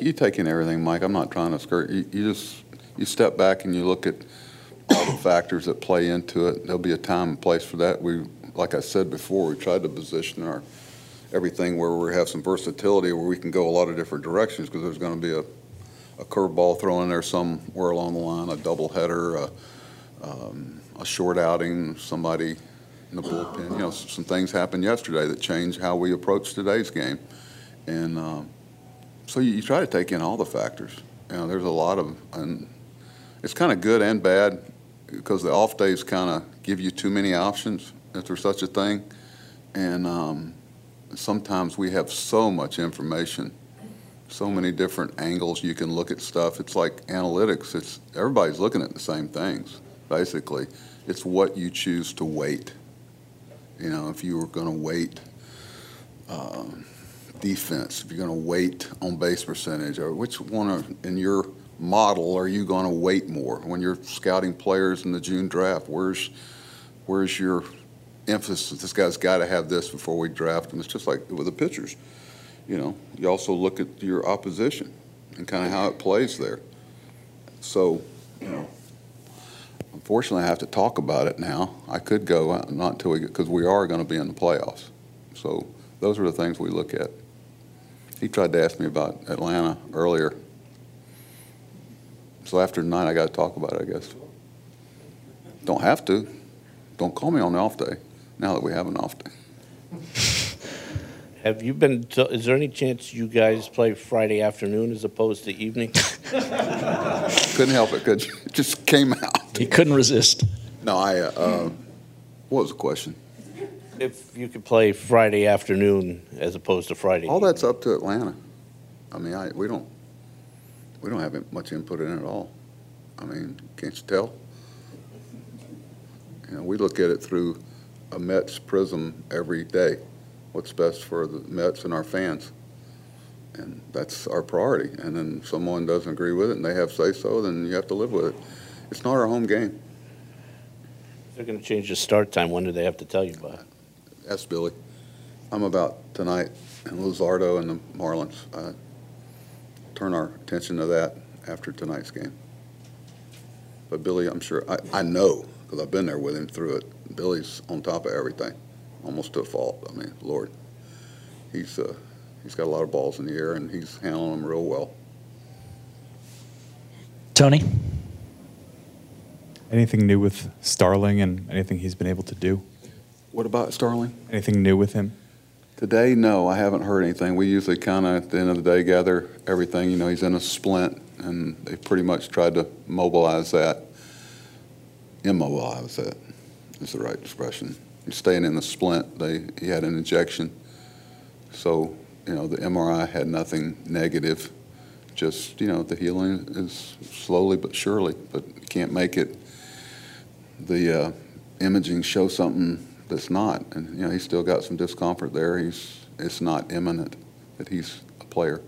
You take in everything, Mike. I'm not trying to skirt. You, you just you step back and you look at all the factors that play into it. There'll be a time and place for that. We like I said before, we tried to position our everything where we have some versatility, where we can go a lot of different directions because there's going to be a, a curveball thrown in there somewhere along the line, a double header, a, um, a short outing, somebody in the bullpen. You know, some things happened yesterday that changed how we approach today's game, and um, so you, you try to take in all the factors. You know, there's a lot of, and it's kind of good and bad because the off days kind of give you too many options if there's such a thing. And um, sometimes we have so much information, so many different angles you can look at stuff. It's like analytics. It's everybody's looking at the same things. Basically, it's what you choose to weight. You know, if you were going to weight. um, defense, if you're going to weight on base percentage, or which one in your model are you going to weight more when you're scouting players in the June draft? Where's where's your emphasis. This guy's got to have this before we draft him. It's just like with the pitchers. You know, you also look at your opposition and kind of how it plays there. So, you know, unfortunately, I have to talk about it now. I could go uh, not until we because we are going to be in the playoffs. So those are the things we look at. He tried to ask me about Atlanta earlier. So after tonight, I got to talk about it, I guess. Don't have to. Don't call me on the off day now that we have an off day. Have you been, to- is there any chance you guys play Friday afternoon as opposed to evening? Couldn't help it, could you? It just came out. He couldn't resist. No, I, uh, uh, what was the question? If you could play Friday afternoon as opposed to Friday. All that's up to Atlanta. I mean, I, we don't, we don't have much input in it at all. I mean, can't you tell? You know, we look at it through a Mets prism every day. What's best for the Mets and our fans? And that's our priority. And then someone doesn't agree with it and they have say so, then you have to live with it. It's not our home game. They're going to change the start time. When do they have to tell you about it? Ask Billy. I'm about tonight and Luzardo and the Marlins. Uh, turn our attention to that after tonight's game. But Billy, I'm sure, I, I know, because I've been there with him through it. Billy's on top of everything, almost to a fault. I mean, Lord, he's uh, he's got a lot of balls in the air and he's handling them real well. Tony? Anything new with Starling and anything he's been able to do? What about Starling? Anything new with him? Today, no, I haven't heard anything. We usually kind of at the end of the day gather everything. You know, he's in a splint, and they pretty much tried to mobilize that. Immobilize that is the right expression. He's staying in the splint. They he had an injection, so you know the MRI had nothing negative. Just you know the healing is slowly but surely, but can't make it. The uh, imaging show something that's not, and you know he's still got some discomfort there. He's it's not imminent that he's a player.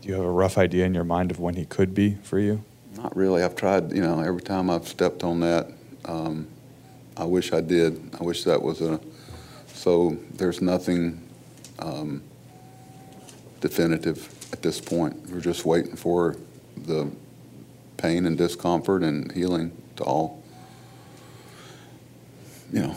Do you have a rough idea in your mind of when he could be for you? Not really. I've tried. You know, every time I've stepped on that, um, I wish I did. I wish that was a. So there's nothing um, definitive at this point. We're just waiting for the pain and discomfort and healing to all, you know,